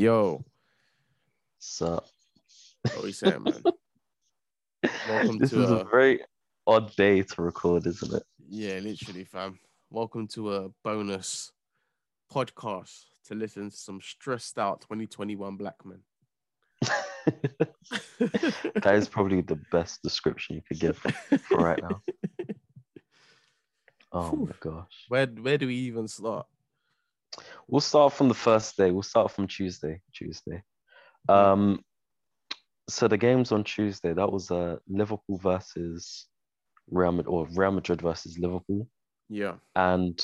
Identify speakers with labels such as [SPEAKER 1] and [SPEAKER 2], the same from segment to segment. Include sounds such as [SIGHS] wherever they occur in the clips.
[SPEAKER 1] Yo,
[SPEAKER 2] So
[SPEAKER 1] what we saying, man? [LAUGHS] Welcome
[SPEAKER 2] this
[SPEAKER 1] to
[SPEAKER 2] is
[SPEAKER 1] a,
[SPEAKER 2] a very odd day to record, isn't it?
[SPEAKER 1] yeah, literally, fam. Welcome to a bonus podcast to listen to some stressed out 2021 black men. [LAUGHS]
[SPEAKER 2] that is probably the best description you could give for right now. [LAUGHS] Oh my gosh.
[SPEAKER 1] Where where do we even start?
[SPEAKER 2] We'll start from the first day. We'll start from Tuesday. Tuesday. Um so the games on Tuesday, that was uh Liverpool versus Real Madrid or Real Madrid versus Liverpool.
[SPEAKER 1] Yeah,
[SPEAKER 2] And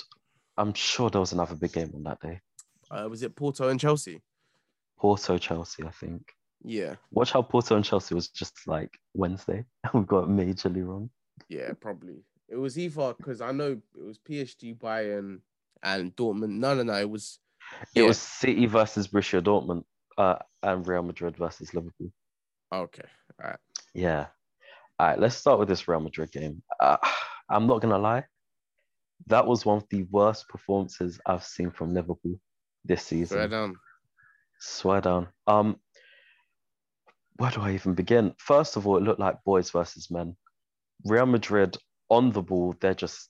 [SPEAKER 2] I'm sure there was another big game on that day.
[SPEAKER 1] uh, was it Porto and Chelsea?
[SPEAKER 2] Porto Chelsea, I think.
[SPEAKER 1] Yeah,
[SPEAKER 2] Watch how Porto and Chelsea was just like Wednesday. [LAUGHS] we got majorly wrong.
[SPEAKER 1] yeah, probably. It was either because I know it was PSG, Bayern, and Dortmund. No, no, no. It was
[SPEAKER 2] It
[SPEAKER 1] Yeah.
[SPEAKER 2] was City versus Borussia Dortmund, uh, and Real Madrid versus Liverpool.
[SPEAKER 1] okay. All right.
[SPEAKER 2] Yeah. All right, let's start with this Real Madrid game. Uh, I'm not gonna lie, that was one of the worst performances I've seen from Liverpool this season.
[SPEAKER 1] Swear down.
[SPEAKER 2] Swear down. Um, where do I even begin? First of all, it looked like boys versus men. Real Madrid on the ball, they're just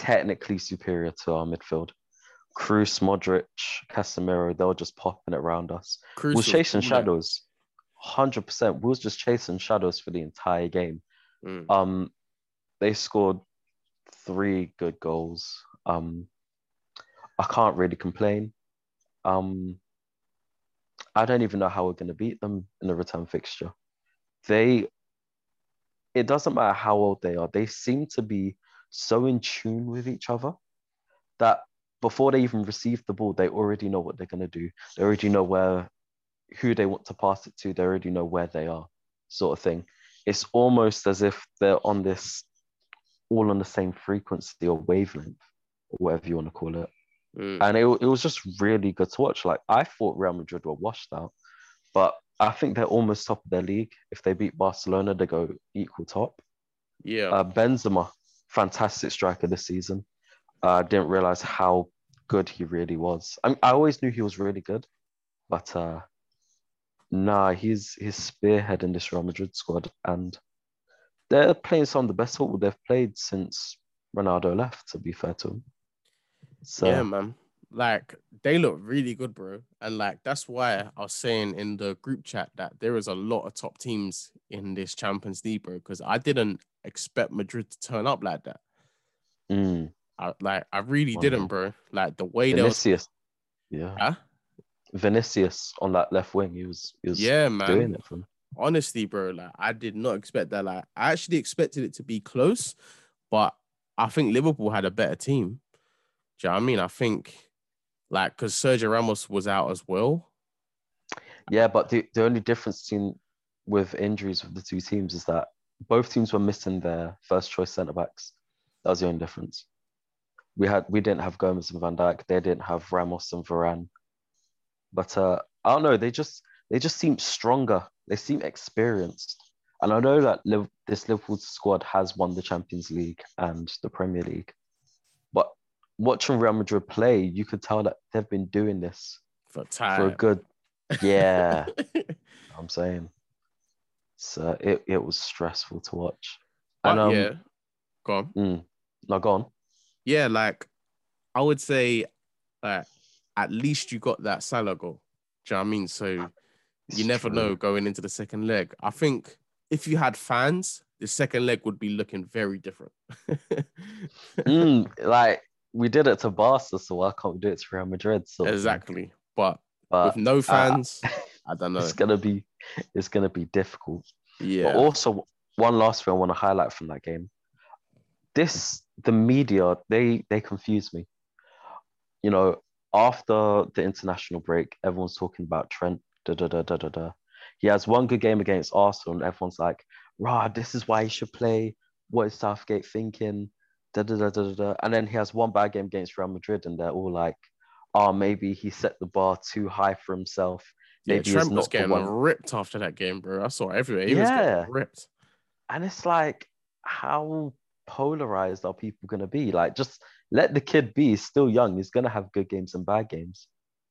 [SPEAKER 2] technically superior to our midfield. Kroos, Modric, Casemiro, they were just popping it around us. We was chasing
[SPEAKER 1] Yeah.
[SPEAKER 2] shadows, hundred percent. We was just chasing shadows for the entire game.
[SPEAKER 1] Mm.
[SPEAKER 2] Um, they scored three good goals. Um, I can't really complain. Um, I don't even know how we're gonna beat them in the return fixture. They, it doesn't matter how old they are. They seem to be so in tune with each other that before they even receive the ball, they already know what they're gonna do. They already know where, who they want to pass it to. They already know where they are, sort of thing. It's almost as if they're on this, all on the same frequency or wavelength, or whatever you want to call it
[SPEAKER 1] Mm.
[SPEAKER 2] and it, it was just really good to watch. Like I thought Real Madrid were washed out, but I think they're almost top of their league. If they beat Barcelona, they go equal top.
[SPEAKER 1] Yeah.
[SPEAKER 2] Uh, Benzema, fantastic striker this season. I uh, didn't realize how good he really was. I, I always knew he was really good, but uh, nah, he's he's spearheading this Real Madrid squad, and they're playing some of the best football they've played since Ronaldo left. To be fair to him, so
[SPEAKER 1] Yeah, man. Like they look really good, bro. And like that's why I was saying in the group chat that there is a lot of top teams in this Champions League, bro. Because I didn't expect Madrid to turn up like that.
[SPEAKER 2] mm,
[SPEAKER 1] I like I really
[SPEAKER 2] Wow.
[SPEAKER 1] didn't, bro. Like the way they was
[SPEAKER 2] yeah.
[SPEAKER 1] Huh?
[SPEAKER 2] Vinicius on that left wing, he was he was
[SPEAKER 1] Yeah, man.
[SPEAKER 2] doing it for him.
[SPEAKER 1] honestly, bro, like I did not expect that. Like I actually expected it to be close, but I think Liverpool had a better team. Do you know what I mean? I think like because Sergio Ramos was out as well.
[SPEAKER 2] Yeah, but the, the only difference between with injuries with the two teams is that both teams were missing their first choice centre backs. That was the only difference. We had we didn't have Gomez and Van Dijk. They didn't have Ramos and Varane. But uh, I don't know. They just they just seem stronger. They seem experienced. And I know that Liv- this Liverpool squad has won the Champions League and the Premier League. But watching Real Madrid play, you could tell that they've been doing this
[SPEAKER 1] For
[SPEAKER 2] for a good yeah. [LAUGHS] I'm saying. So it, it was stressful to watch.
[SPEAKER 1] but
[SPEAKER 2] And um,
[SPEAKER 1] yeah, go on.
[SPEAKER 2] mm, no, go on.
[SPEAKER 1] Yeah, like I would say, like at least you got that Salah goal. Do you know what I mean? So you never
[SPEAKER 2] true.
[SPEAKER 1] know going into the second leg. I think if you had fans, the second leg would be looking very different. [LAUGHS]
[SPEAKER 2] Mm, like we did it to Barca, so why can't we do it to Real Madrid? thing.
[SPEAKER 1] exactly. But
[SPEAKER 2] But
[SPEAKER 1] with no fans, [LAUGHS] I don't know.
[SPEAKER 2] it's gonna be it's gonna be difficult.
[SPEAKER 1] Yeah.
[SPEAKER 2] But also, one last thing I want to highlight from that game. This the media they they confuse me. You know, after the international break, everyone's talking about Trent. Da da da da da da. He has one good game against Arsenal, and everyone's like, "Rah, this is why he should play. What is Southgate thinking?" Da da da da da. da. And then he has one bad game against Real Madrid, and they're all like, "Oh, maybe he set the bar too high for himself.
[SPEAKER 1] Yeah,
[SPEAKER 2] Maybe
[SPEAKER 1] Trent was getting
[SPEAKER 2] one."
[SPEAKER 1] ripped after that game, bro. I saw it everywhere. He was
[SPEAKER 2] Yeah.
[SPEAKER 1] getting ripped.
[SPEAKER 2] And it's like, how polarized are people going to be? Like, just let the kid be. He's still young. He's going to have good games and bad games.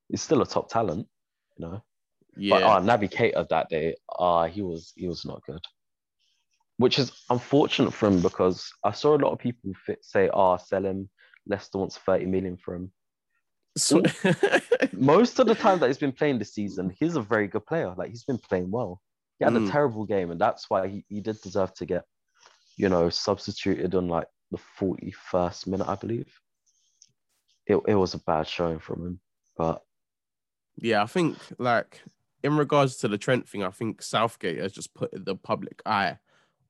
[SPEAKER 2] he's still a top talent, you know.
[SPEAKER 1] Yeah.
[SPEAKER 2] But uh, Naby Keita that day, uh, he was he was not good. Which is unfortunate for him because I saw a lot of people fit, say, "Ah, sell him. Leicester wants 30 million for him."
[SPEAKER 1] So- [LAUGHS]
[SPEAKER 2] Most of the time that he's been playing this season, he's a very good player. Like he's been playing well. He had
[SPEAKER 1] Mm.
[SPEAKER 2] a terrible game, and that's why he, he did deserve to get, you know, substituted on like the 41st minute, I believe. It, it was a bad showing from him. But
[SPEAKER 1] Yeah, I think like in regards to the Trent thing, I think Southgate has just put the public eye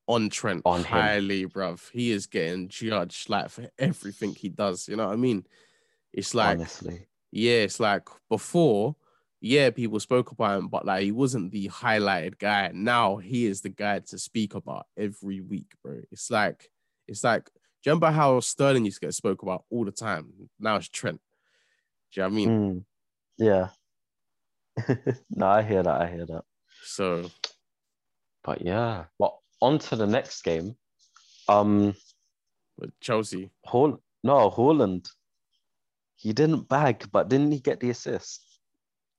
[SPEAKER 1] on Trent
[SPEAKER 2] On him.
[SPEAKER 1] highly, bruv. He is getting judged like for everything he does. You know what I mean? It's like
[SPEAKER 2] honestly,
[SPEAKER 1] yeah, it's like before, yeah, people spoke about him, but like he wasn't the highlighted guy. Now he is the guy to speak about every week, bro. It's like it's like do you remember how Sterling used to get spoke about all the time? Now it's Trent. Do you know what I mean?
[SPEAKER 2] Mm, yeah. [LAUGHS] no, I hear that. I hear that.
[SPEAKER 1] So
[SPEAKER 2] But yeah, well, on to the next game. Um,
[SPEAKER 1] Chelsea.
[SPEAKER 2] Hall, no, Haaland. He didn't bag, but didn't he get the assist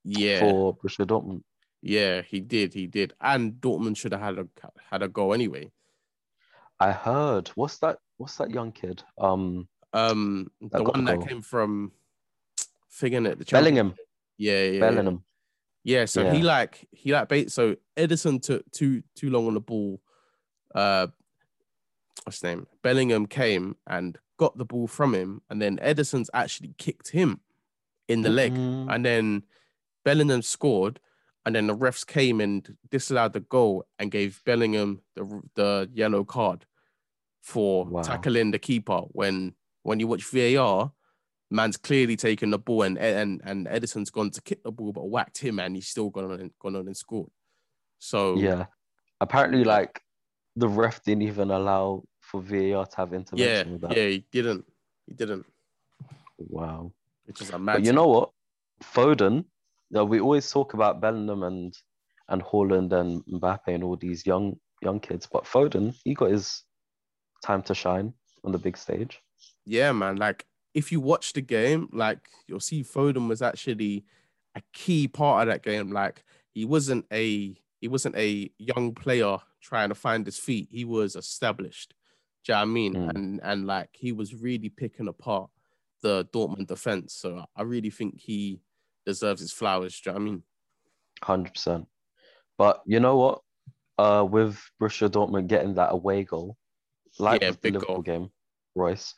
[SPEAKER 1] Yeah.
[SPEAKER 2] for Borussia Dortmund?
[SPEAKER 1] Yeah, he did. He did. And Dortmund should have had a had a goal anyway.
[SPEAKER 2] I heard. What's that? What's that young kid? Um,
[SPEAKER 1] Um, the one that came from Figuring it, the
[SPEAKER 2] Bellingham.
[SPEAKER 1] Yeah, yeah, yeah.
[SPEAKER 2] Bellingham.
[SPEAKER 1] Yeah, so he like he like bait. So Ederson took too too long on the ball. Uh, what's his name? Bellingham came and got the ball from him, and then Ederson's actually kicked him in the leg,
[SPEAKER 2] Mm,
[SPEAKER 1] and then Bellingham scored, and then the refs came and disallowed the goal and gave Bellingham the the yellow card for
[SPEAKER 2] Wow.
[SPEAKER 1] tackling the keeper. When when you watch VAR, man's clearly taken the ball and and and Ederson's gone to kick the ball but whacked him and he's still gone on and gone on and scored. So
[SPEAKER 2] Yeah. Apparently, like the ref didn't even allow for VAR to have
[SPEAKER 1] yeah,
[SPEAKER 2] intervention with that.
[SPEAKER 1] yeah, he didn't, he didn't,
[SPEAKER 2] Wow.
[SPEAKER 1] which is a mad.
[SPEAKER 2] But you know what? Foden, we always talk about Bellingham and and Haaland and Mbappe and all these young young kids, but Foden, he got his time to shine on the big stage.
[SPEAKER 1] yeah, man. Like if you watch the game, like you'll see Foden was actually a key part of that game. Like he wasn't a he wasn't a young player trying to find his feet. He was established. Do you know what I mean?
[SPEAKER 2] Mm.
[SPEAKER 1] And and like he was really picking apart the Dortmund defense. So I really think he deserves his flowers. Do you know what I mean?
[SPEAKER 2] Hundred percent. But you know what? Uh, with Borussia Dortmund getting that away goal, like
[SPEAKER 1] Yeah,
[SPEAKER 2] the
[SPEAKER 1] big
[SPEAKER 2] Liverpool
[SPEAKER 1] goal.
[SPEAKER 2] game, Reus,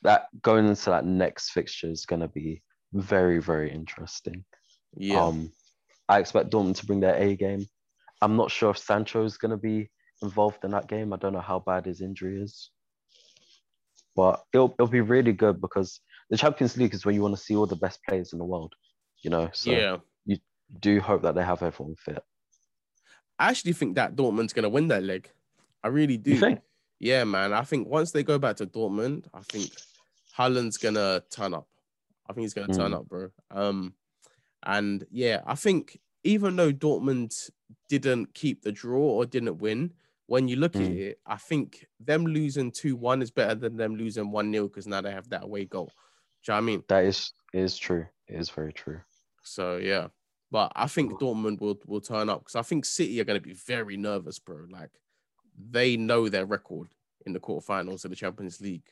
[SPEAKER 2] that going into that next fixture is gonna be very, very interesting.
[SPEAKER 1] Yeah.
[SPEAKER 2] Um, I expect Dortmund to bring their A game. I'm not sure if Sancho is gonna be involved in that game. I don't know how bad his injury is, but it'll it'll be really good because the Champions League is where you want to see all the best players in the world. You know, so
[SPEAKER 1] yeah.
[SPEAKER 2] You do hope that they have everyone fit.
[SPEAKER 1] I actually think that Dortmund's gonna win that leg. I really do. Yeah, man. I think once they go back to Dortmund, I think Haaland's gonna turn up. I think he's gonna turn
[SPEAKER 2] Mm.
[SPEAKER 1] up, bro. Um, and yeah, I think even though Dortmund didn't keep the draw or didn't win, when you look at
[SPEAKER 2] Mm.
[SPEAKER 1] it, I think them losing two one is better than them losing one 0 because now they have that away goal. Do you know what I mean?
[SPEAKER 2] That is is true. It is very true.
[SPEAKER 1] So yeah, but I think Dortmund will will turn up because I think City are going to be very nervous, bro. Like they know their record in the quarterfinals of the Champions League.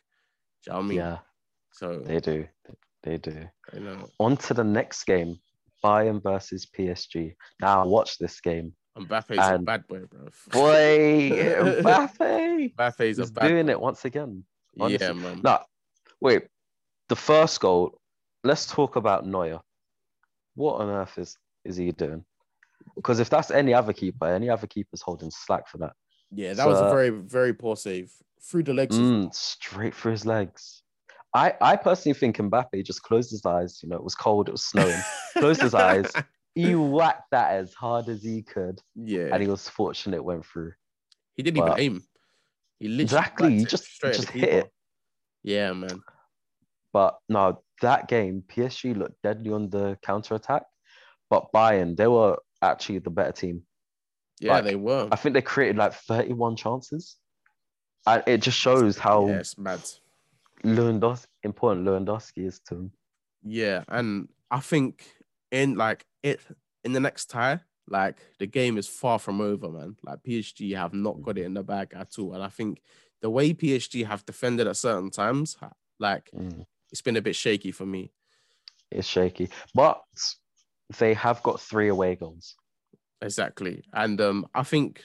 [SPEAKER 1] Do you know what I mean?
[SPEAKER 2] yeah,
[SPEAKER 1] So
[SPEAKER 2] they do. They do.
[SPEAKER 1] you know,
[SPEAKER 2] On to the next game. Bayern versus PSG. Now watch this game.
[SPEAKER 1] Mbappe's a
[SPEAKER 2] And-
[SPEAKER 1] bad boy, bro.
[SPEAKER 2] Boy, [LAUGHS] Mbappe.
[SPEAKER 1] Mbappe's a
[SPEAKER 2] He's
[SPEAKER 1] bad
[SPEAKER 2] doing
[SPEAKER 1] boy.
[SPEAKER 2] it once again.
[SPEAKER 1] Yeah, man.
[SPEAKER 2] No, wait. The first goal. Let's talk about Neuer. What on earth is is he doing? Because if that's any other keeper, any other keeper's holding slack for that.
[SPEAKER 1] Yeah, that was a very very poor save through the legs.
[SPEAKER 2] Mm, straight through his legs. I, I personally think Mbappe just closed his eyes. You know, it was cold, it was snowing. [LAUGHS] Closed his eyes. He whacked that as hard as he could,
[SPEAKER 1] yeah,
[SPEAKER 2] and he was fortunate it went through.
[SPEAKER 1] he didn't even
[SPEAKER 2] but-
[SPEAKER 1] aim. He literally
[SPEAKER 2] Exactly, he just- just hit it.
[SPEAKER 1] Yeah, man.
[SPEAKER 2] But no, that game, PSG looked deadly on the counter attack, but Bayern, they were actually the better team.
[SPEAKER 1] Yeah,
[SPEAKER 2] Like,
[SPEAKER 1] they were.
[SPEAKER 2] I think they created like 31 chances. And it just shows how
[SPEAKER 1] Yeah, it's mad.
[SPEAKER 2] Lewandowski, important Lewandowski is to him.
[SPEAKER 1] Yeah, and I think in like it in the next tie, like the game is far from over, man. Like PSG have not got it in the bag at all, and I think the way PSG have defended at certain times, like
[SPEAKER 2] Mm.
[SPEAKER 1] it's been a bit shaky for me.
[SPEAKER 2] It's shaky, but they have got three away goals.
[SPEAKER 1] Exactly, and um, I think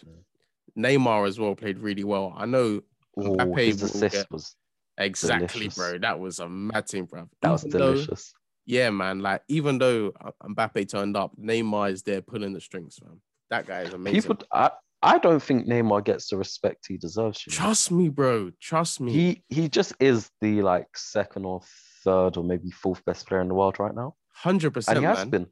[SPEAKER 1] Neymar as well played really well. I know
[SPEAKER 2] Ooh, his assist
[SPEAKER 1] get-
[SPEAKER 2] was
[SPEAKER 1] exactly,
[SPEAKER 2] Delicious.
[SPEAKER 1] bro. That was a mad team, bro.
[SPEAKER 2] that was
[SPEAKER 1] Even though-
[SPEAKER 2] delicious.
[SPEAKER 1] Yeah, man. Like even though uh, Mbappe turned up, Neymar is there pulling the strings, man. That guy is amazing.
[SPEAKER 2] People, I, I don't think Neymar gets the respect he deserves. you know.
[SPEAKER 1] Trust me, bro. Trust me.
[SPEAKER 2] He he just is the like second or third or maybe fourth best player in the world right now,
[SPEAKER 1] Hundred
[SPEAKER 2] and
[SPEAKER 1] percent, And
[SPEAKER 2] he has
[SPEAKER 1] man.
[SPEAKER 2] been.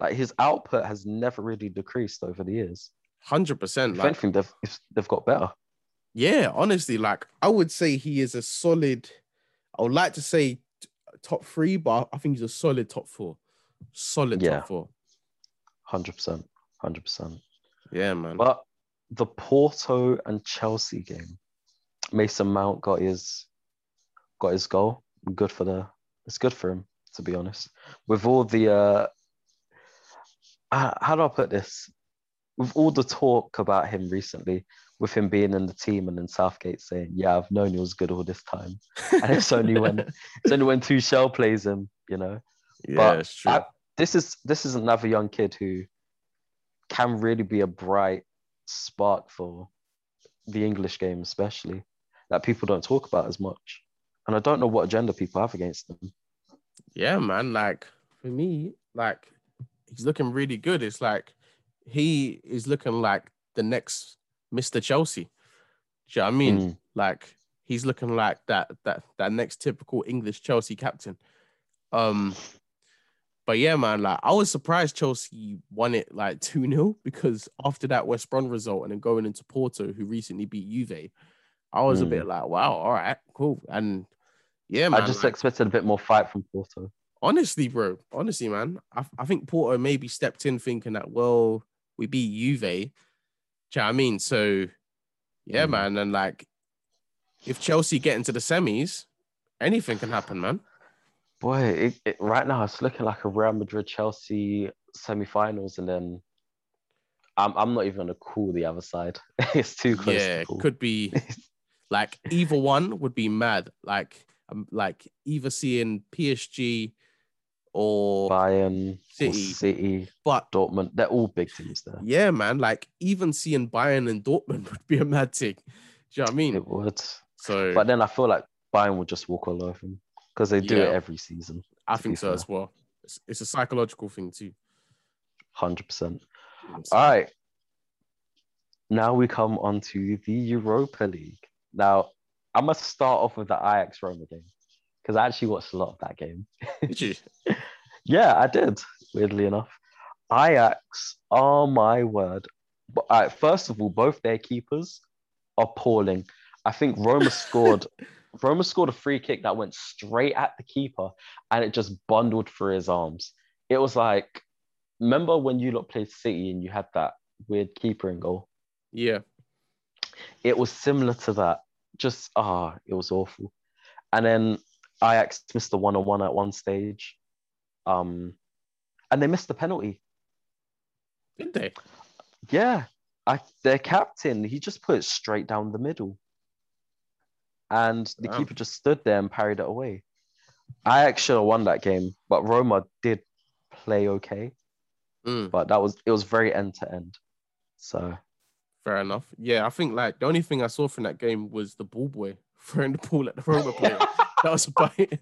[SPEAKER 2] Like his output has never really decreased over the years.
[SPEAKER 1] Hundred percent.
[SPEAKER 2] If
[SPEAKER 1] Like,
[SPEAKER 2] anything, they've they've got better.
[SPEAKER 1] yeah, honestly, like I would say he is a solid. I would like to say top three, but I think he's a solid top four. Solid
[SPEAKER 2] Yeah.
[SPEAKER 1] top four.
[SPEAKER 2] Hundred percent, hundred percent.
[SPEAKER 1] Yeah, man.
[SPEAKER 2] But the Porto and Chelsea game, Mason Mount got his got his goal. Good for the it's good for him to be honest. With all the uh, uh, how do I put this? With all the talk about him recently, with him being in the team and then Southgate saying, "Yeah, I've known he was good all this time," and it's only when it's only when Tuchel plays him, you know.
[SPEAKER 1] yeah,
[SPEAKER 2] but
[SPEAKER 1] it's true.
[SPEAKER 2] I- this is this is another young kid who can really be a bright spark for the English game, especially that people don't talk about as much. And I don't know what agenda people have against them.
[SPEAKER 1] Yeah, man. Like for me, like he's looking really good. It's like he is looking like the next Mr. Chelsea. Do you know what I mean?
[SPEAKER 2] Mm,
[SPEAKER 1] Like he's looking like that that that next typical English Chelsea captain. Um but yeah, man, like I was surprised Chelsea won it like [LAUGHS] 2-0 because after that West Brom result and then going into Porto, who recently beat Juve, I was a
[SPEAKER 2] Mm.
[SPEAKER 1] bit like, wow, all right, cool. And yeah, man.
[SPEAKER 2] I just
[SPEAKER 1] like-
[SPEAKER 2] expected a bit more fight from Porto.
[SPEAKER 1] Honestly, bro. Honestly, man. I, I think Porto maybe stepped in thinking that, well, we beat Juve. Do you know I mean? So, yeah,
[SPEAKER 2] Mm.
[SPEAKER 1] man. And like, if Chelsea get into the semis, anything can happen, man.
[SPEAKER 2] Boy, it, it, right now it's looking like a Real Madrid Chelsea semi-finals, and then I'm I'm not even gonna call the other side. [LAUGHS] it's too close.
[SPEAKER 1] yeah,
[SPEAKER 2] to
[SPEAKER 1] could be [LAUGHS] like either one would be mad. Like, um, like either seeing PSG or
[SPEAKER 2] Bayern,
[SPEAKER 1] City.
[SPEAKER 2] City, City,
[SPEAKER 1] but
[SPEAKER 2] Dortmund. They're all big teams there.
[SPEAKER 1] yeah, man. Like even seeing Bayern and Dortmund [LAUGHS] would be a mad thing. Do you know what I mean?
[SPEAKER 2] It would.
[SPEAKER 1] So
[SPEAKER 2] But then I feel like Bayern would just walk all over them because they do it every season.
[SPEAKER 1] I think so
[SPEAKER 2] fair.
[SPEAKER 1] as well. It's, it's a psychological thing too.
[SPEAKER 2] Hundred percent. All right. Now we come on to the Europa League. Now I must start off with the Ajax Roma game because I actually watched a lot of that game.
[SPEAKER 1] Did you? [LAUGHS]
[SPEAKER 2] Yeah, I did. Weirdly enough, Ajax. Oh my word! But right, first of all, both their keepers are appalling. I think Roma [LAUGHS] scored. Roma scored a free kick that went straight at the keeper, and it just bundled through his arms. It was like, remember when you lot played City and you had that weird keeper in goal?
[SPEAKER 1] Yeah.
[SPEAKER 2] It was similar to that. Just ah, it was awful. And then Ajax missed the one on one at one stage. Um, and they missed the penalty.
[SPEAKER 1] Did they?
[SPEAKER 2] Yeah, I, their captain, he just put it straight down the middle. And the
[SPEAKER 1] Wow.
[SPEAKER 2] keeper just stood there and parried it away. Ajax should have won that game, but Roma did play okay.
[SPEAKER 1] Mm,
[SPEAKER 2] But that was it was very end to end. So
[SPEAKER 1] fair enough. Yeah, I think like the only thing I saw from that game was the ball boy [LAUGHS] throwing the ball at the Roma player. [LAUGHS] that was a bite.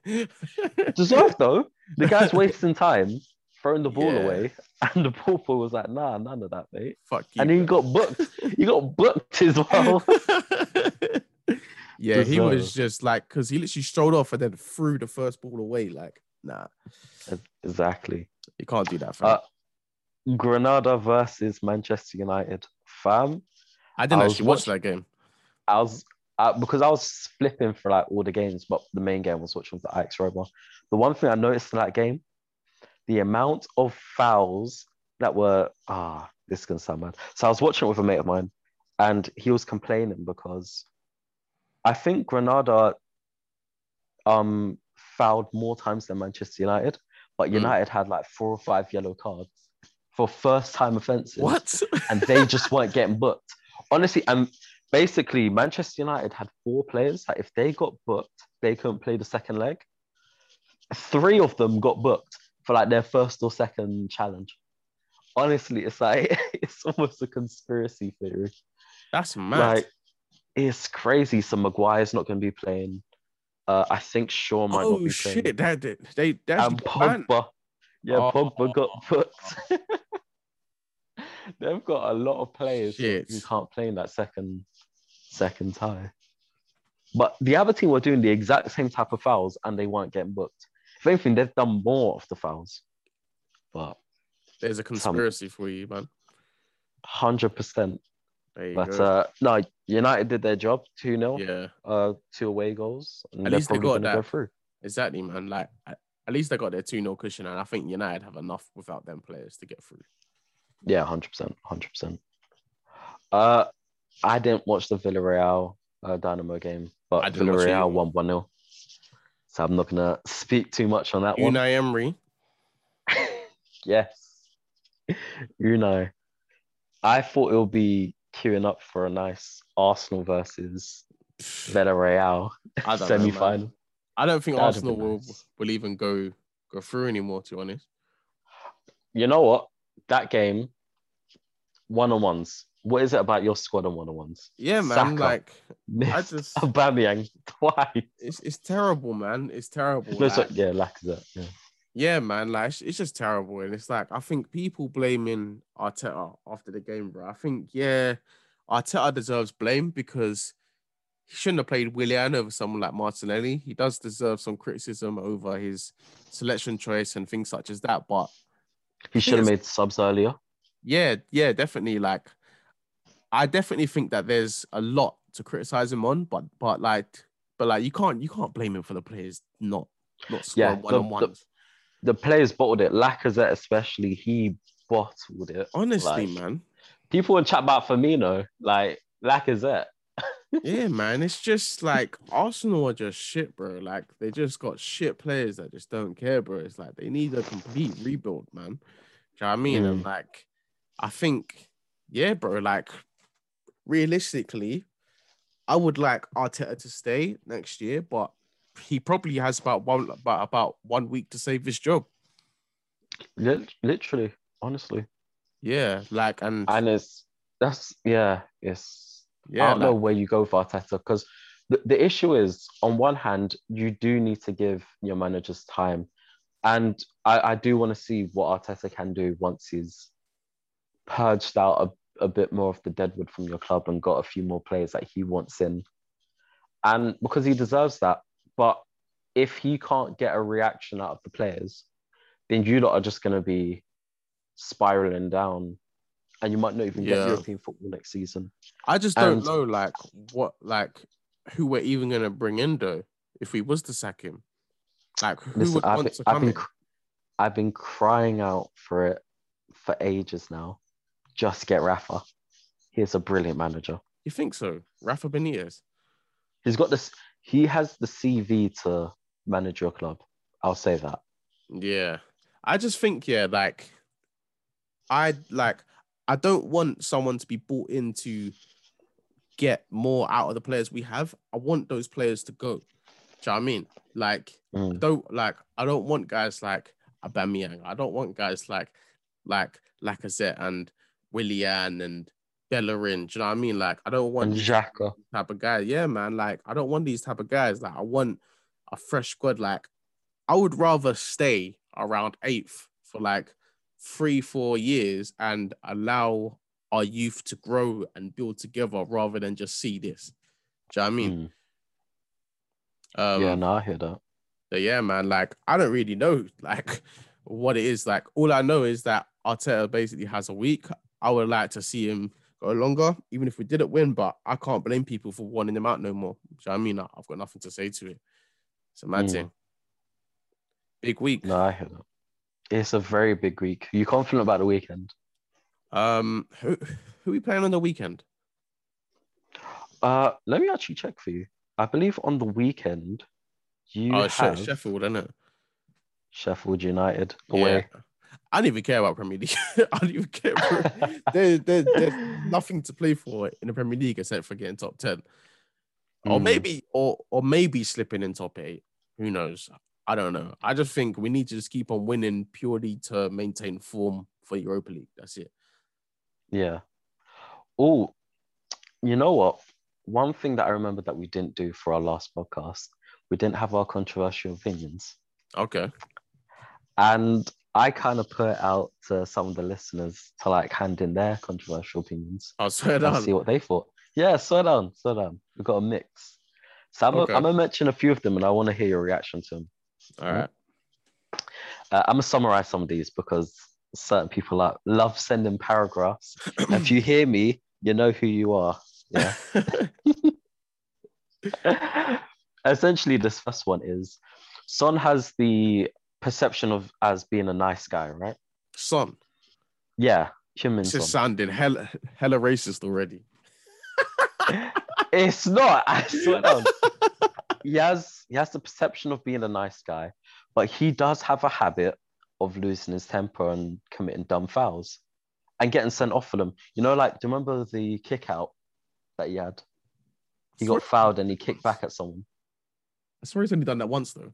[SPEAKER 2] deserved though. The guy's [LAUGHS] wasting time throwing the ball
[SPEAKER 1] Yeah.
[SPEAKER 2] away, and the ball boy was like, "Nah, none of that, mate."
[SPEAKER 1] Fuck you.
[SPEAKER 2] And he got booked. He got booked as well. [LAUGHS]
[SPEAKER 1] yeah, he was just like because he literally strolled off and then threw the first ball away. Like, nah,
[SPEAKER 2] exactly.
[SPEAKER 1] you can't do that. Fam.
[SPEAKER 2] Uh, Granada versus Manchester United. Fam,
[SPEAKER 1] I didn't
[SPEAKER 2] I
[SPEAKER 1] actually watch
[SPEAKER 2] watch-
[SPEAKER 1] that game.
[SPEAKER 2] I was uh, because I was flipping for like all the games, but the main game was watching the Ajax Roma. The one thing I noticed in that game, the amount of fouls that were ah, this is gonna sound bad. So I was watching it with a mate of mine, and he was complaining because I think Granada um fouled more times than Manchester United, but
[SPEAKER 1] Mm.
[SPEAKER 2] United had like four or five yellow cards for first time offences.
[SPEAKER 1] What?
[SPEAKER 2] and they just weren't getting booked. Honestly, and basically Manchester United had four players that if they got booked, they couldn't play the second leg. Three of them got booked for like their first or second challenge. Honestly, it's like [LAUGHS] it's almost a conspiracy theory.
[SPEAKER 1] That's mad.
[SPEAKER 2] Like it's crazy. So Maguire's not going to be playing. Uh, I think Shaw might not
[SPEAKER 1] oh
[SPEAKER 2] be
[SPEAKER 1] shit!
[SPEAKER 2] playing.
[SPEAKER 1] That they they they
[SPEAKER 2] And
[SPEAKER 1] banned.
[SPEAKER 2] Pogba, yeah,
[SPEAKER 1] Oh.
[SPEAKER 2] Pogba got booked. [LAUGHS] They've got a lot of players
[SPEAKER 1] Shit.
[SPEAKER 2] who can't play in that second second tie. But the other team were doing the exact same type of fouls and they weren't getting booked. If anything, they've done more of the fouls. But
[SPEAKER 1] There's a conspiracy for you, man.
[SPEAKER 2] hundred percent. But
[SPEAKER 1] go.
[SPEAKER 2] uh no, United did their job, 2-0,
[SPEAKER 1] yeah,
[SPEAKER 2] uh, two away goals. And
[SPEAKER 1] At least they got
[SPEAKER 2] gonna go
[SPEAKER 1] that.
[SPEAKER 2] through.
[SPEAKER 1] exactly, man. Like at least they got their 2 0 cushion, and I think United have enough without them players to get through.
[SPEAKER 2] Yeah, hundred percent, hundred percent. Uh, I didn't watch the Villarreal uh, Dinamo game, but
[SPEAKER 1] didn't watch it
[SPEAKER 2] Villarreal won one 0 So I'm not gonna speak too much on that one.
[SPEAKER 1] Unai Emery, [LAUGHS]
[SPEAKER 2] yes, Unai. I thought it would be queuing up for a nice Arsenal versus Villarreal [SIGHS] semi final.
[SPEAKER 1] I don't think
[SPEAKER 2] That'd
[SPEAKER 1] Arsenal will
[SPEAKER 2] nice.
[SPEAKER 1] will even go go through anymore. To be honest,
[SPEAKER 2] You know what? That game, one on ones. What is it about your squad on one on ones?
[SPEAKER 1] yeah, man.
[SPEAKER 2] Saka.
[SPEAKER 1] Like I
[SPEAKER 2] Missed [LAUGHS]
[SPEAKER 1] just,
[SPEAKER 2] Aubameyang twice.
[SPEAKER 1] it's it's terrible, man. It's terrible.
[SPEAKER 2] No, so,
[SPEAKER 1] like-
[SPEAKER 2] yeah, Lacazette. Yeah.
[SPEAKER 1] Yeah, man, like it's, it's just terrible, and it's like I think people blaming Arteta after the game, bro. I think yeah, Arteta deserves blame because he shouldn't have played Willian over someone like Martinelli. He does deserve some criticism over his selection choice and things such as that. But
[SPEAKER 2] He should have made subs earlier.
[SPEAKER 1] yeah, yeah, definitely. Like I definitely think that there's a lot to criticize him on, but but like but like you can't you can't blame him for the players not not scoring one on ones.
[SPEAKER 2] The players bottled it. Lacazette, especially, he bottled it.
[SPEAKER 1] Honestly,
[SPEAKER 2] like-
[SPEAKER 1] man.
[SPEAKER 2] People would chat about Firmino, like Lacazette.
[SPEAKER 1] Yeah, [LAUGHS] man. It's just like Arsenal are just shit, bro. Like they just got shit players that just don't care, bro. It's like they need a complete rebuild, man. Do you know what I mean? And mm. like, I think, yeah, bro. Like, realistically, I would like Arteta to stay next year, but he probably has about one about about one week to save his job.
[SPEAKER 2] Literally, honestly.
[SPEAKER 1] Yeah, like and
[SPEAKER 2] And it's that's yeah, it's I
[SPEAKER 1] yeah,
[SPEAKER 2] don't know where you go for Arteta because the, the issue is on one hand, you do need to give your managers time. And I, I do want to see what Arteta can do once he's purged out a, a bit more of the deadwood from your club and got a few more players that he wants in. And because he deserves that. But if he can't get a reaction out of the players, then you lot are just going to be spiraling down and you might not even
[SPEAKER 1] Yeah.
[SPEAKER 2] get European football next season.
[SPEAKER 1] I just don't know like what like who we're even gonna bring in though if we was to sack him. Like who
[SPEAKER 2] Listen,
[SPEAKER 1] would
[SPEAKER 2] I've,
[SPEAKER 1] want
[SPEAKER 2] been,
[SPEAKER 1] to
[SPEAKER 2] I've
[SPEAKER 1] come
[SPEAKER 2] been,
[SPEAKER 1] in?
[SPEAKER 2] I've been crying out for it for ages now. Just get Rafa. He's a brilliant manager.
[SPEAKER 1] You think so? Rafa Benitez.
[SPEAKER 2] He's got this. He has the CV to manage your club. I'll say that.
[SPEAKER 1] Yeah. I just think, yeah, like I like I don't want someone to be bought in to get more out of the players we have. I want those players to go. Do you know what I mean? Like
[SPEAKER 2] Mm.
[SPEAKER 1] don't like I don't want guys like Aubameyang. I don't want guys like like Lacazette and Willian and Bellerin. Do you know what I mean? Like I don't want
[SPEAKER 2] Xhaka.
[SPEAKER 1] type of guys. Yeah, man. Like I don't want these type of guys. Like I want a fresh squad. Like I would rather stay around eighth for like three, four years and allow our youth to grow and build together rather than just see this. Do you know what I mean?
[SPEAKER 2] Mm.
[SPEAKER 1] Um,
[SPEAKER 2] yeah, no, I hear that.
[SPEAKER 1] but yeah, man, like I don't really know [LAUGHS] like what it is. Like all I know is that Arteta basically has a week. I would like to see him go longer, even if we didn't win, but I can't blame people for wanting him out no more. Do you know I mean? I- I've got nothing to say to it. It's a mad
[SPEAKER 2] Mm.
[SPEAKER 1] thing. Big week.
[SPEAKER 2] No, I hear that. It's a very big week. You confident about the weekend?
[SPEAKER 1] Um who who we playing on the weekend?
[SPEAKER 2] Uh, let me actually check for you. I believe on the weekend you
[SPEAKER 1] oh
[SPEAKER 2] have
[SPEAKER 1] Sheffield, isn't it?
[SPEAKER 2] Sheffield United away.
[SPEAKER 1] Yeah. I don't even care about Premier League. [LAUGHS] I don't even care. [LAUGHS] There, there, there's nothing to play for in the Premier League except for getting top ten, or
[SPEAKER 2] Mm.
[SPEAKER 1] maybe, or or maybe slipping in top eight. Who knows? I don't know. I just think we need to just keep on winning purely to maintain form for Europa League. That's it.
[SPEAKER 2] Yeah. Oh, you know what? One thing that I remember that we didn't do for our last podcast, we didn't have our controversial opinions.
[SPEAKER 1] Okay.
[SPEAKER 2] And I kind of put out to some of the listeners to like hand in their controversial opinions
[SPEAKER 1] I'll swear
[SPEAKER 2] and
[SPEAKER 1] down.
[SPEAKER 2] see what they thought. Yeah, slow down, slow down. We've got a mix. So I'm,
[SPEAKER 1] Okay.
[SPEAKER 2] I'm gonna mention a few of them and I want to hear your reaction to them.
[SPEAKER 1] All right.
[SPEAKER 2] Uh, I'm gonna summarize some of these because certain people like love sending paragraphs. [CLEARS THROAT] if you hear me, you know who you are. Yeah. [LAUGHS] [LAUGHS] Essentially, this first one is Son has the perception of as being a nice guy, right?
[SPEAKER 1] Son,
[SPEAKER 2] Yeah, Kim Min
[SPEAKER 1] this is sounding hella hella racist already. [LAUGHS]
[SPEAKER 2] It's not. I swear [LAUGHS] he has he has the perception of being a nice guy, but he does have a habit of losing his temper and committing dumb fouls and getting sent off for them. You know, like do you remember the kick out that he had? He got fouled and he kicked back at someone
[SPEAKER 1] I swear he's only done that once though.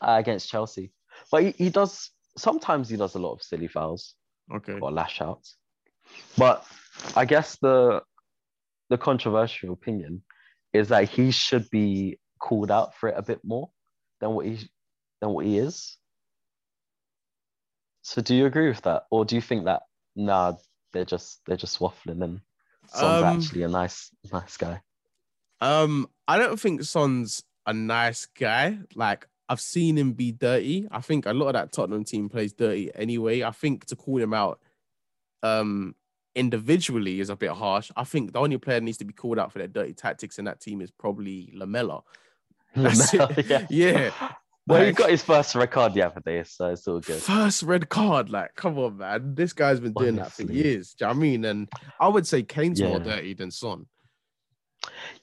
[SPEAKER 2] Uh, against Chelsea. But he, he does sometimes he does a lot of silly fouls
[SPEAKER 1] Okay.
[SPEAKER 2] or lash outs. But I guess the the controversial opinion is that he should be called out for it a bit more than what he than what he is. So do you agree with that, or do you think that nah, they're just they're just waffling and Son's
[SPEAKER 1] Um,
[SPEAKER 2] actually a nice nice guy?
[SPEAKER 1] Um, I don't think Son's a nice guy. Like I've seen him be dirty. I think a lot of that Tottenham team plays dirty anyway. I think to call him out um individually is a bit harsh. I think the only player that needs to be called out for their dirty tactics in that team is probably Lamela. [LAUGHS] It.
[SPEAKER 2] yeah. [LAUGHS]
[SPEAKER 1] Yeah.
[SPEAKER 2] Well, he got his first red card the other day, so it's all good.
[SPEAKER 1] First red card, like, come on, man. This guy's been doing that for years. Do you know what I mean? And I would say Kane's more dirty than Son.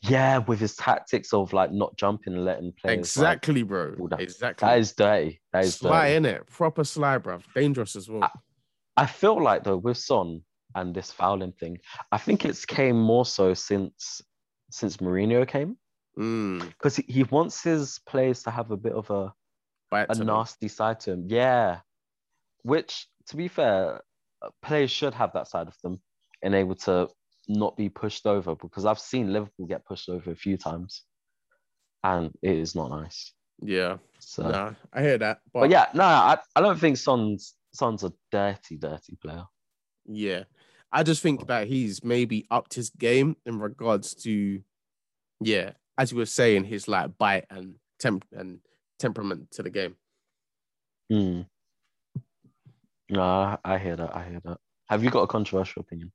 [SPEAKER 2] Yeah, with his tactics of like not jumping and letting players like,
[SPEAKER 1] Exactly, bro.
[SPEAKER 2] that-
[SPEAKER 1] Exactly.
[SPEAKER 2] that is dirty. That is
[SPEAKER 1] sly in it, proper sly, bro. Dangerous as well.
[SPEAKER 2] I feel like though with Son and this fouling thing, I think it's came more so since since Mourinho came
[SPEAKER 1] Mm,
[SPEAKER 2] because he, he wants his players to have a bit of a,
[SPEAKER 1] bite
[SPEAKER 2] a nasty side to him. Yeah, which to be fair, uh, players should have that side of them and able to not be pushed over because I've seen Liverpool get pushed over a few times, and it is not nice.
[SPEAKER 1] Yeah,
[SPEAKER 2] So,
[SPEAKER 1] nah, I hear that. But,
[SPEAKER 2] but yeah, no, I, I don't think Son's Son's a dirty, dirty player.
[SPEAKER 1] yeah, I just think that he's maybe upped his game in regards to, yeah, as you were saying, his like bite and temp and temperament to the game.
[SPEAKER 2] Hmm. No, I hear that. I hear that. Have you got a controversial opinion?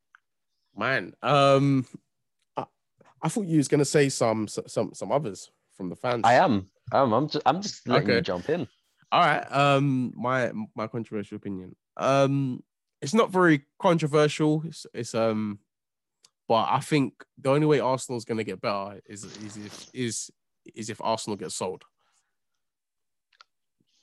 [SPEAKER 1] Man, um, I, I thought you was gonna say some some some others from the fans.
[SPEAKER 2] I am. I'm. I'm just. I'm just letting you jump in.
[SPEAKER 1] All right. Um, my my controversial opinion. Um, it's not very controversial. It's, it's um, but I think the only way Arsenal's gonna get better is is if is is if Arsenal gets sold.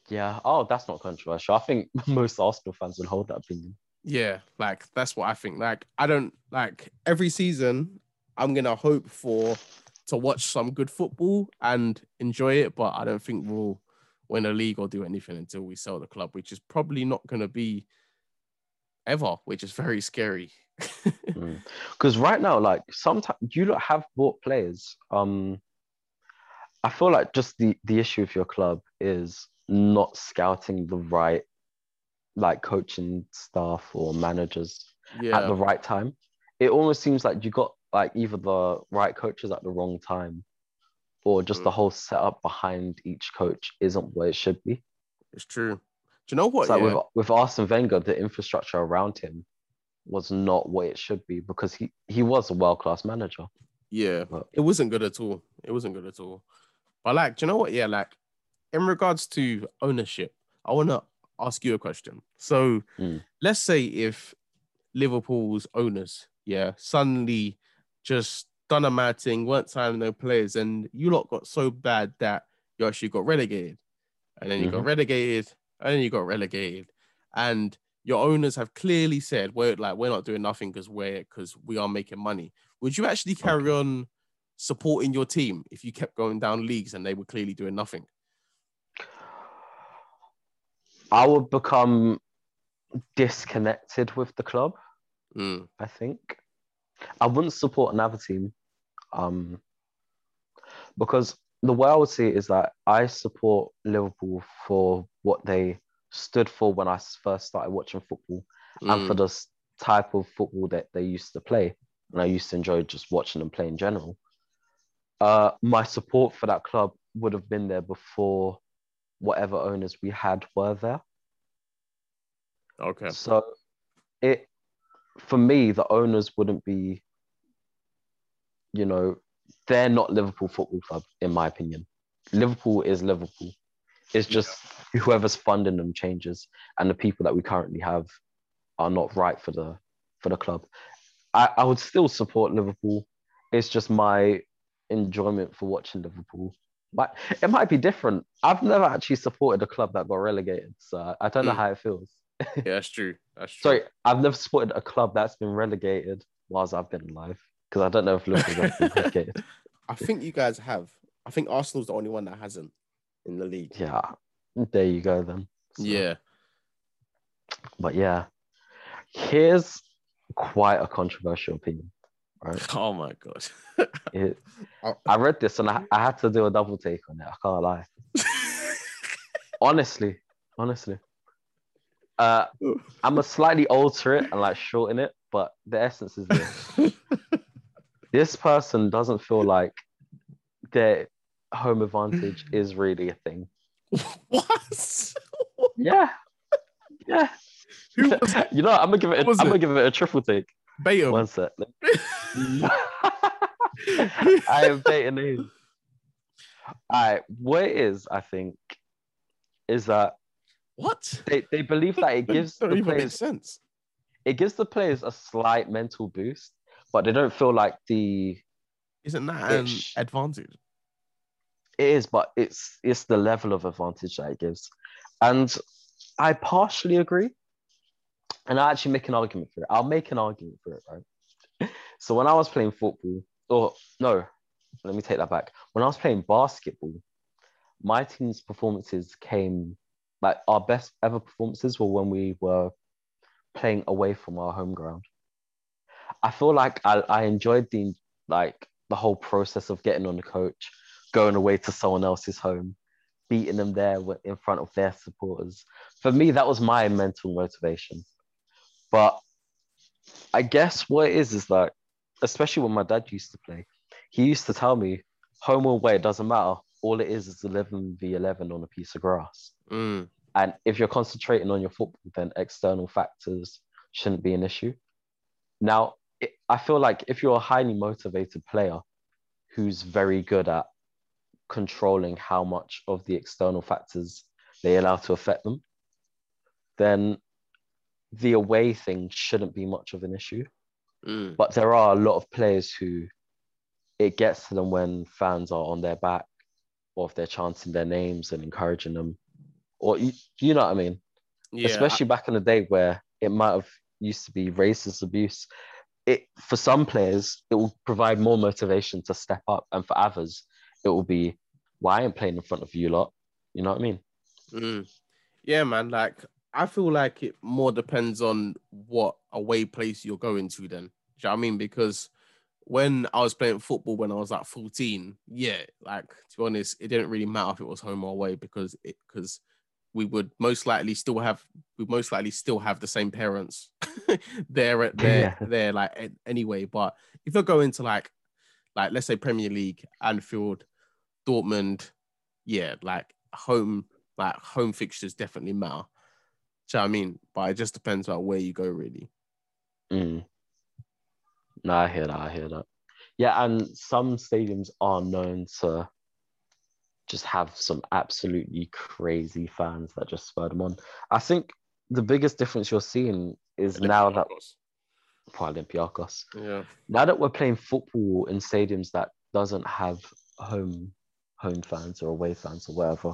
[SPEAKER 2] Yeah. Oh, that's not controversial. I think [LAUGHS] most Arsenal fans would hold that opinion.
[SPEAKER 1] Yeah, like that's what I think. Like I don't like every season. I'm gonna hope for to watch some good football and enjoy it, but I don't think we'll win a league or do anything until we sell the club, which is probably not gonna be ever, which is very scary. [LAUGHS]
[SPEAKER 2] Because right now, like sometimes you lot have bought players. Um, I feel like just the the issue with your club is not scouting the right, like coaching staff or managers at the right time. It almost seems like you got like either the right coaches at the wrong time, or just the
[SPEAKER 1] Mm.
[SPEAKER 2] whole setup behind each coach isn't where it should be.
[SPEAKER 1] it's true. Do you know what?
[SPEAKER 2] It's like
[SPEAKER 1] yeah?
[SPEAKER 2] with with Arsene Wenger, the infrastructure around him was not what it should be because he he was a world class manager.
[SPEAKER 1] Yeah,
[SPEAKER 2] But-
[SPEAKER 1] it wasn't good at all. It wasn't good at all. But like, do you know what? Yeah, like in regards to ownership, I want to ask you a question. So
[SPEAKER 2] Mm.
[SPEAKER 1] let's say if Liverpool's owners, yeah, suddenly just done a mad thing, weren't signing no players, and you lot got so bad that you actually got relegated. and then you got
[SPEAKER 2] Mhm.
[SPEAKER 1] relegated, and then you got relegated, and your owners have clearly said we're like we're not doing nothing because we're because we are making money. Would you actually carry on supporting your team if you kept going down leagues and they were clearly doing nothing?
[SPEAKER 2] I would become disconnected with the club.
[SPEAKER 1] Mm,
[SPEAKER 2] I think I wouldn't support another team, um, because the way I would see it is that I support Liverpool for what they stood for when I first started watching football, and for
[SPEAKER 1] mm,
[SPEAKER 2] the type of football that they used to play, and I used to enjoy just watching them play in general. Uh, my support for that club would have been there before whatever owners we had were there.
[SPEAKER 1] okay.
[SPEAKER 2] So it for me, the owners wouldn't be, you know, they're not Liverpool Football Club, in my opinion. Liverpool is Liverpool. It's just whoever's funding them changes, and the people that we currently have are not right for the for the club. I, I would still support Liverpool. It's just my enjoyment for watching Liverpool. But it might be different. I've never actually supported a club that got relegated, so I don't know
[SPEAKER 1] Mm.
[SPEAKER 2] how it feels.
[SPEAKER 1] Yeah, that's true. [LAUGHS] That's true.
[SPEAKER 2] Sorry, I've never supported a club that's been relegated whilst I've been alive because I don't know if Liverpool's ever been relegated. [LAUGHS]
[SPEAKER 1] I think you guys have. I think Arsenal's the only one that hasn't in the league.
[SPEAKER 2] Yeah, there you go then. So-
[SPEAKER 1] Yeah.
[SPEAKER 2] but yeah, here's quite a controversial opinion. Right, [LAUGHS]
[SPEAKER 1] Oh my god.
[SPEAKER 2] it,
[SPEAKER 1] Oh.
[SPEAKER 2] I read this and I, I had to do a double take on it. I can't lie. [LAUGHS] Honestly, honestly, uh, [LAUGHS] I'm gonna slightly alter it and like shorten it, but the essence is this. this person doesn't feel like their home advantage is really a thing.
[SPEAKER 1] what?
[SPEAKER 2] Yeah. Yeah.
[SPEAKER 1] Who was
[SPEAKER 2] you know. I'm gonna give it. A,
[SPEAKER 1] Who was
[SPEAKER 2] I'm
[SPEAKER 1] it?
[SPEAKER 2] gonna give it a triple take.
[SPEAKER 1] Batum?
[SPEAKER 2] One sec. [LAUGHS] I am dating names. Alright, what it is, I think, is that
[SPEAKER 1] what?
[SPEAKER 2] they, they believe that it gives the
[SPEAKER 1] don't even make
[SPEAKER 2] players
[SPEAKER 1] sense.
[SPEAKER 2] it gives the players a slight mental boost, but they don't feel like the
[SPEAKER 1] Isn't that an advantage?
[SPEAKER 2] it is, but it's it's the level of advantage that it gives. And I partially agree. And I actually make an argument for it. I'll make an argument for it, right? So when I was playing football, or no, let me take that back. When I was playing basketball, my team's performances came like our best ever performances were when we were playing away from our home ground. I feel like I, I enjoyed the like the whole process of getting on the coach, going away to someone else's home, beating them there in front of their supporters. For me, that was my mental motivation. But I guess what it is is like, especially when my dad used to play, he used to tell me, home or away, it doesn't matter. All it is is 11 v 11 on a piece of grass.
[SPEAKER 1] Mm,
[SPEAKER 2] And if you're concentrating on your football, then external factors shouldn't be an issue. Now, it, I feel like if you're a highly motivated player who's very good at controlling how much of the external factors they allow to affect them, then the away thing shouldn't be much of an issue.
[SPEAKER 1] mm,
[SPEAKER 2] But there are a lot of players who it gets to them when fans are on their back or if they're chanting their names and encouraging them. Or you, you know what I mean?
[SPEAKER 1] yeah.
[SPEAKER 2] Especially back in the day where it might have used to be racist abuse. It for some players, it will provide more motivation to step up. And for others, it will be, why well, I am playing in front of you lot. You know what I mean?
[SPEAKER 1] Mm. Yeah, man. Like I feel like it more depends on what away place you're going to. Then, do you know what I mean? Because when I was playing football when I was like 14, yeah, like to be honest, it didn't really matter if it was home or away because it because we would most likely still have we most likely still have the same parents [LAUGHS] there at there
[SPEAKER 2] Yeah.
[SPEAKER 1] there like anyway. But if you're going to like like let's say Premier League, Anfield, Dortmund, yeah, like home like home fixtures definitely matter. You know what I mean? But it just depends about where you go, really.
[SPEAKER 2] Mm. No, I hear that. I hear that. Yeah, and some stadiums are known to just have some absolutely crazy fans that just spur them on. I think the biggest difference you're seeing is now that Olympiacos,
[SPEAKER 1] yeah,
[SPEAKER 2] now that we're playing football in stadiums that doesn't have home home fans or away fans or whatever,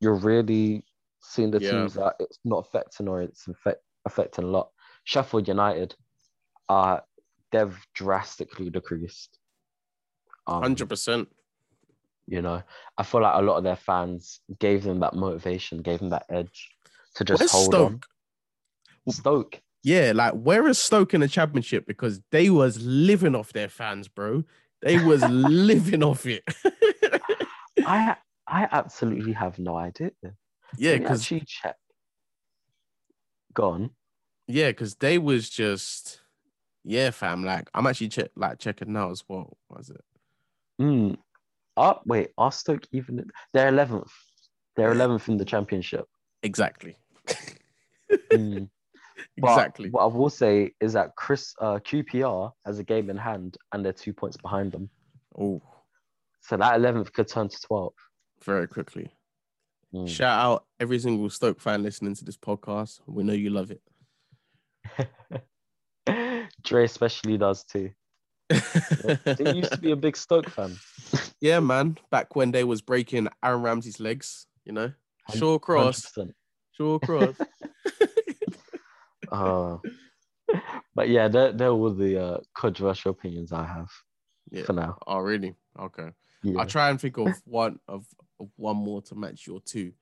[SPEAKER 2] you're really seeing the
[SPEAKER 1] Yeah.
[SPEAKER 2] teams that it's not affecting or it's affect, affecting a lot. Sheffield United, uh, they've drastically decreased. Um,
[SPEAKER 1] Hundred percent.
[SPEAKER 2] you know, I feel like a lot of their fans gave them that motivation, gave them that edge to just
[SPEAKER 1] Where's
[SPEAKER 2] hold
[SPEAKER 1] Stoke?
[SPEAKER 2] on. Stoke,
[SPEAKER 1] Yeah, like where is Stoke in the championship? Because they was living off their fans, bro. They was [LAUGHS] living off it. [LAUGHS]
[SPEAKER 2] I I absolutely have no idea.
[SPEAKER 1] Yeah, because
[SPEAKER 2] she check. Gone.
[SPEAKER 1] yeah, because they was just yeah, fam. Like I'm actually check like checking now as well. What is it?
[SPEAKER 2] Mm. Oh wait, are Stoke even? They're eleventh. They're eleventh in the championship.
[SPEAKER 1] Exactly.
[SPEAKER 2] Mm. [LAUGHS] But
[SPEAKER 1] exactly.
[SPEAKER 2] What I will say is that Chris uh, QPR has a game in hand, and they're two points behind them.
[SPEAKER 1] Oh,
[SPEAKER 2] So that eleventh could turn to twelve.
[SPEAKER 1] very quickly.
[SPEAKER 2] Mm.
[SPEAKER 1] Shout out every single Stoke fan listening to this podcast. We know you love it. [LAUGHS]
[SPEAKER 2] Dre especially does too. He used to be a big Stoke fan. [LAUGHS]
[SPEAKER 1] yeah, man. Back when they was breaking Aaron Ramsey's legs, you know, Shawcross,
[SPEAKER 2] 100%.
[SPEAKER 1] Cross. [LAUGHS]
[SPEAKER 2] Uh, but yeah, they're, they're all the uh, controversial opinions I have
[SPEAKER 1] Yeah.
[SPEAKER 2] for now.
[SPEAKER 1] oh, really? Okay.
[SPEAKER 2] Yeah.
[SPEAKER 1] I'll try and think of one of, of one more to match your two.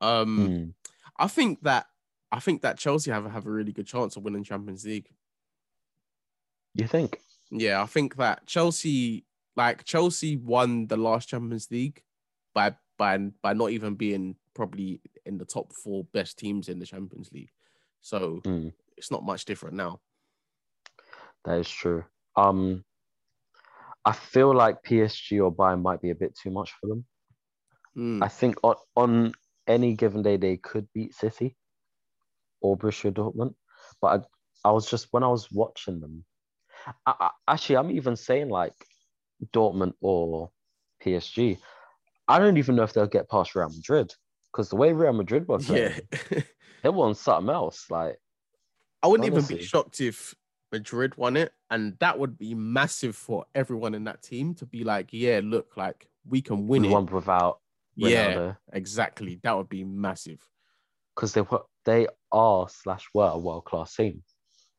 [SPEAKER 1] Um,
[SPEAKER 2] Mm.
[SPEAKER 1] I think that I think that Chelsea have have a really good chance of winning Champions League.
[SPEAKER 2] You think?
[SPEAKER 1] Yeah, I think that Chelsea, like Chelsea, won the last Champions League by by by not even being probably in the top four best teams in the Champions League. So
[SPEAKER 2] Mm.
[SPEAKER 1] it's not much different now.
[SPEAKER 2] That is true. Um, I feel like PSG or Bayern might be a bit too much for them.
[SPEAKER 1] Mm,
[SPEAKER 2] I think on, on any given day they could beat City or Borussia Dortmund, but I, I was just when I was watching them. I, I, actually, I'm even saying like Dortmund or PSG. I don't even know if they'll get past Real Madrid because the way Real Madrid were playing,
[SPEAKER 1] yeah, [LAUGHS]
[SPEAKER 2] they won something else. Like,
[SPEAKER 1] I wouldn't even be shocked if Madrid won it, and that would be massive for everyone in that team to be like, yeah, look, like we can win
[SPEAKER 2] we
[SPEAKER 1] it.
[SPEAKER 2] won without
[SPEAKER 1] Yeah, exactly. That would be massive.
[SPEAKER 2] because they were they are slash were a world class team.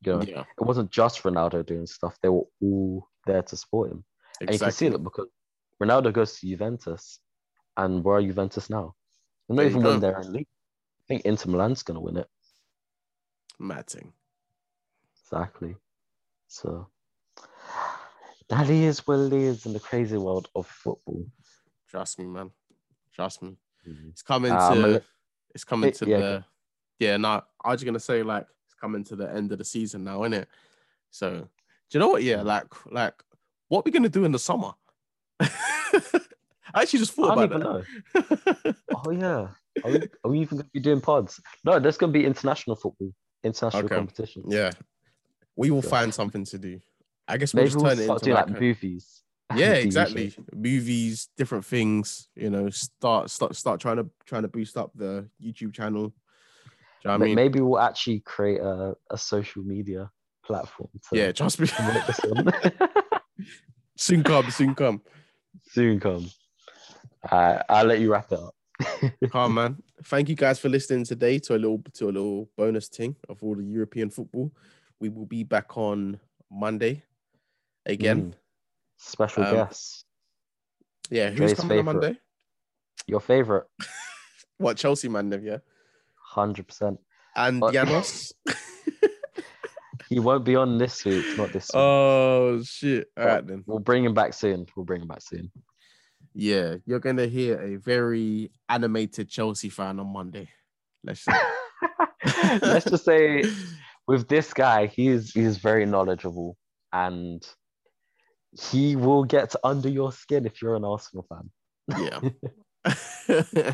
[SPEAKER 2] You know,
[SPEAKER 1] Yeah,
[SPEAKER 2] it wasn't just Ronaldo doing stuff; they were all there to support him. And you can see that because Ronaldo goes to Juventus, and where are Juventus now? They're not
[SPEAKER 1] There
[SPEAKER 2] even win their own league. I think Inter Milan's going to win it.
[SPEAKER 1] Mad thing.
[SPEAKER 2] Exactly. So that is what it is in the crazy world of football.
[SPEAKER 1] Trust me, man. Trust me.
[SPEAKER 2] Mhm.
[SPEAKER 1] It's coming
[SPEAKER 2] Uh,
[SPEAKER 1] to.
[SPEAKER 2] Mal-
[SPEAKER 1] it's coming
[SPEAKER 2] It-
[SPEAKER 1] to
[SPEAKER 2] yeah,
[SPEAKER 1] the. Yeah, no, I was just gonna say like it's coming to the end of the season now, isn't it? So, do you know what? Yeah,
[SPEAKER 2] Mm.
[SPEAKER 1] like, like, what we gonna do in the summer? [LAUGHS] I actually just
[SPEAKER 2] I
[SPEAKER 1] thought
[SPEAKER 2] don't even
[SPEAKER 1] about
[SPEAKER 2] know.
[SPEAKER 1] that.
[SPEAKER 2] Oh yeah, are we, are we even going to be doing pods? No, there's going to be international football, international
[SPEAKER 1] Okay.
[SPEAKER 2] competition.
[SPEAKER 1] yeah, we will
[SPEAKER 2] Yeah.
[SPEAKER 1] find something to do. I guess we'll
[SPEAKER 2] Maybe
[SPEAKER 1] just
[SPEAKER 2] we'll
[SPEAKER 1] turn it
[SPEAKER 2] start
[SPEAKER 1] into
[SPEAKER 2] doing
[SPEAKER 1] like
[SPEAKER 2] like
[SPEAKER 1] a-
[SPEAKER 2] movies. [LAUGHS]
[SPEAKER 1] yeah, exactly. Movies, different things. You know, start start start trying to trying to boost up the YouTube channel. Do you know what I mean?
[SPEAKER 2] Maybe we'll actually create a, a social media platform. To
[SPEAKER 1] yeah, trust me.
[SPEAKER 2] promote this [LAUGHS] on.
[SPEAKER 1] soon come, soon come.
[SPEAKER 2] Soon come. Uh, I'll let you wrap it up. [LAUGHS]
[SPEAKER 1] Calm, man. Thank you guys for listening today to a little to a little bonus thing of all the European football. We will be back on Monday again.
[SPEAKER 2] Special
[SPEAKER 1] Um,
[SPEAKER 2] guests.
[SPEAKER 1] Yeah, who's
[SPEAKER 2] Dre's
[SPEAKER 1] coming on. Monday?
[SPEAKER 2] Your favorite, [LAUGHS]
[SPEAKER 1] What Chelsea man? Yeah,
[SPEAKER 2] hundred percent.
[SPEAKER 1] and? Janos. [LAUGHS]
[SPEAKER 2] He won't be on this week, not this week.
[SPEAKER 1] oh shit! All right then.
[SPEAKER 2] We'll bring him back soon. We'll bring him back soon.
[SPEAKER 1] Yeah, you're gonna hear a very animated Chelsea fan on Monday. Let's say. [LAUGHS]
[SPEAKER 2] Let's just say with this guy, he's he's very knowledgeable and he will get under your skin if you're an Arsenal fan.
[SPEAKER 1] yeah. [LAUGHS] [LAUGHS]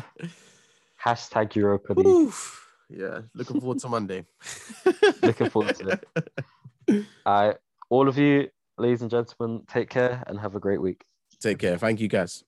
[SPEAKER 2] Hashtag Europa League.
[SPEAKER 1] Oof. Yeah, looking forward to Monday. [LAUGHS]
[SPEAKER 2] Looking forward to it. All right, all of you, ladies and gentlemen, take care and have a great week.
[SPEAKER 1] Take care. Thank you, guys.